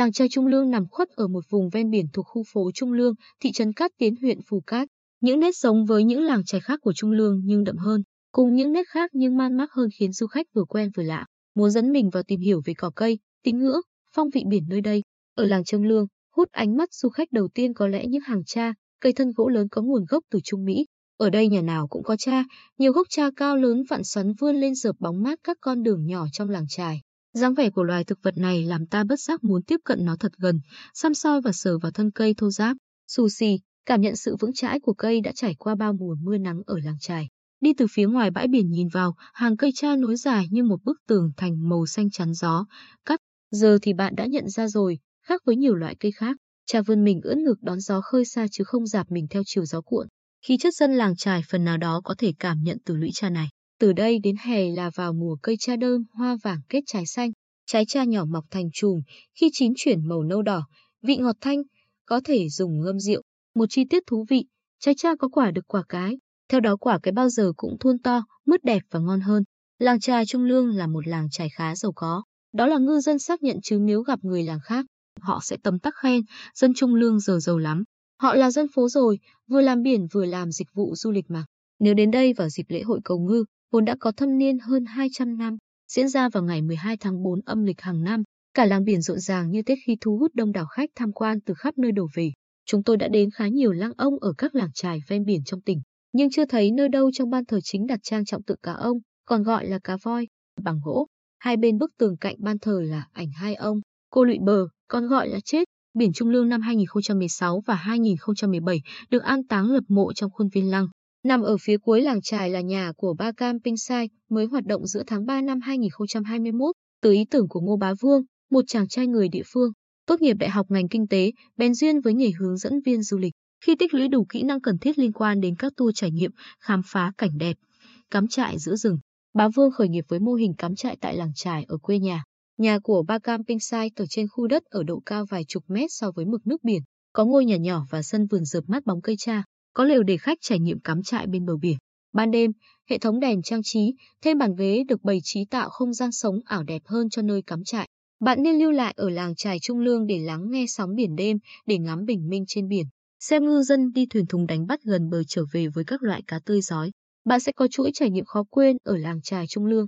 Làng chài Trung Lương nằm khuất ở một vùng ven biển thuộc khu phố Trung Lương, thị trấn Cát Tiến huyện Phù Cát. Những nét giống với những làng chài khác của Trung Lương nhưng đậm hơn, cùng những nét khác nhưng man mác hơn khiến du khách vừa quen vừa lạ, muốn dẫn mình vào tìm hiểu về cỏ cây, tín ngưỡng, phong vị biển nơi đây. Ở làng Trung Lương, hút ánh mắt du khách đầu tiên có lẽ những hàng cha, cây thân gỗ lớn có nguồn gốc từ Trung Mỹ. Ở đây nhà nào cũng có cha, nhiều gốc cha cao lớn vặn xoắn vươn lên dợp bóng mát các con đường nhỏ trong làng trài dáng vẻ của loài thực vật này làm ta bất giác muốn tiếp cận nó thật gần, xăm soi và sờ vào thân cây thô ráp. Xù xì, cảm nhận sự vững chãi của cây đã trải qua bao mùa mưa nắng ở làng trài. Đi từ phía ngoài bãi biển nhìn vào, hàng cây tra nối dài như một bức tường thành màu xanh chắn gió. Cắt, giờ thì bạn đã nhận ra rồi, khác với nhiều loại cây khác, cha vươn mình ưỡn ngực đón gió khơi xa chứ không dạp mình theo chiều gió cuộn. Khi chất dân làng trài phần nào đó có thể cảm nhận từ lũy cha này. Từ đây đến hè là vào mùa cây cha đơn, hoa vàng kết trái xanh, trái cha nhỏ mọc thành chùm, khi chín chuyển màu nâu đỏ, vị ngọt thanh, có thể dùng ngâm rượu. Một chi tiết thú vị, trái cha có quả được quả cái, theo đó quả cái bao giờ cũng thuôn to, mứt đẹp và ngon hơn. Làng trà Trung Lương là một làng trài khá giàu có, đó là ngư dân xác nhận chứ nếu gặp người làng khác, họ sẽ tấm tắc khen, dân Trung Lương giờ giàu lắm. Họ là dân phố rồi, vừa làm biển vừa làm dịch vụ du lịch mà. Nếu đến đây vào dịp lễ hội cầu ngư, vốn đã có thâm niên hơn 200 năm, diễn ra vào ngày 12 tháng 4 âm lịch hàng năm, cả làng biển rộn ràng như Tết khi thu hút đông đảo khách tham quan từ khắp nơi đổ về. Chúng tôi đã đến khá nhiều lăng ông ở các làng trài ven biển trong tỉnh, nhưng chưa thấy nơi đâu trong ban thờ chính đặt trang trọng tượng cá ông, còn gọi là cá voi, bằng gỗ. Hai bên bức tường cạnh ban thờ là ảnh hai ông, cô lụy bờ, còn gọi là chết, Biển Trung Lương năm 2016 và 2017 được an táng lập mộ trong khuôn viên lăng. Nằm ở phía cuối làng trài là nhà của Ba Cam Site mới hoạt động giữa tháng 3 năm 2021, từ ý tưởng của Ngô Bá Vương, một chàng trai người địa phương, tốt nghiệp đại học ngành kinh tế, bèn duyên với nghề hướng dẫn viên du lịch. Khi tích lũy đủ kỹ năng cần thiết liên quan đến các tour trải nghiệm, khám phá cảnh đẹp, cắm trại giữa rừng, Bá Vương khởi nghiệp với mô hình cắm trại tại làng trài ở quê nhà. Nhà của Ba Cam Site ở trên khu đất ở độ cao vài chục mét so với mực nước biển, có ngôi nhà nhỏ và sân vườn rợp mát bóng cây cha, có lều để khách trải nghiệm cắm trại bên bờ biển. Ban đêm, hệ thống đèn trang trí, thêm bàn ghế được bày trí tạo không gian sống ảo đẹp hơn cho nơi cắm trại. Bạn nên lưu lại ở làng trài Trung Lương để lắng nghe sóng biển đêm, để ngắm bình minh trên biển. Xem ngư dân đi thuyền thúng đánh bắt gần bờ trở về với các loại cá tươi giói. Bạn sẽ có chuỗi trải nghiệm khó quên ở làng trài Trung Lương.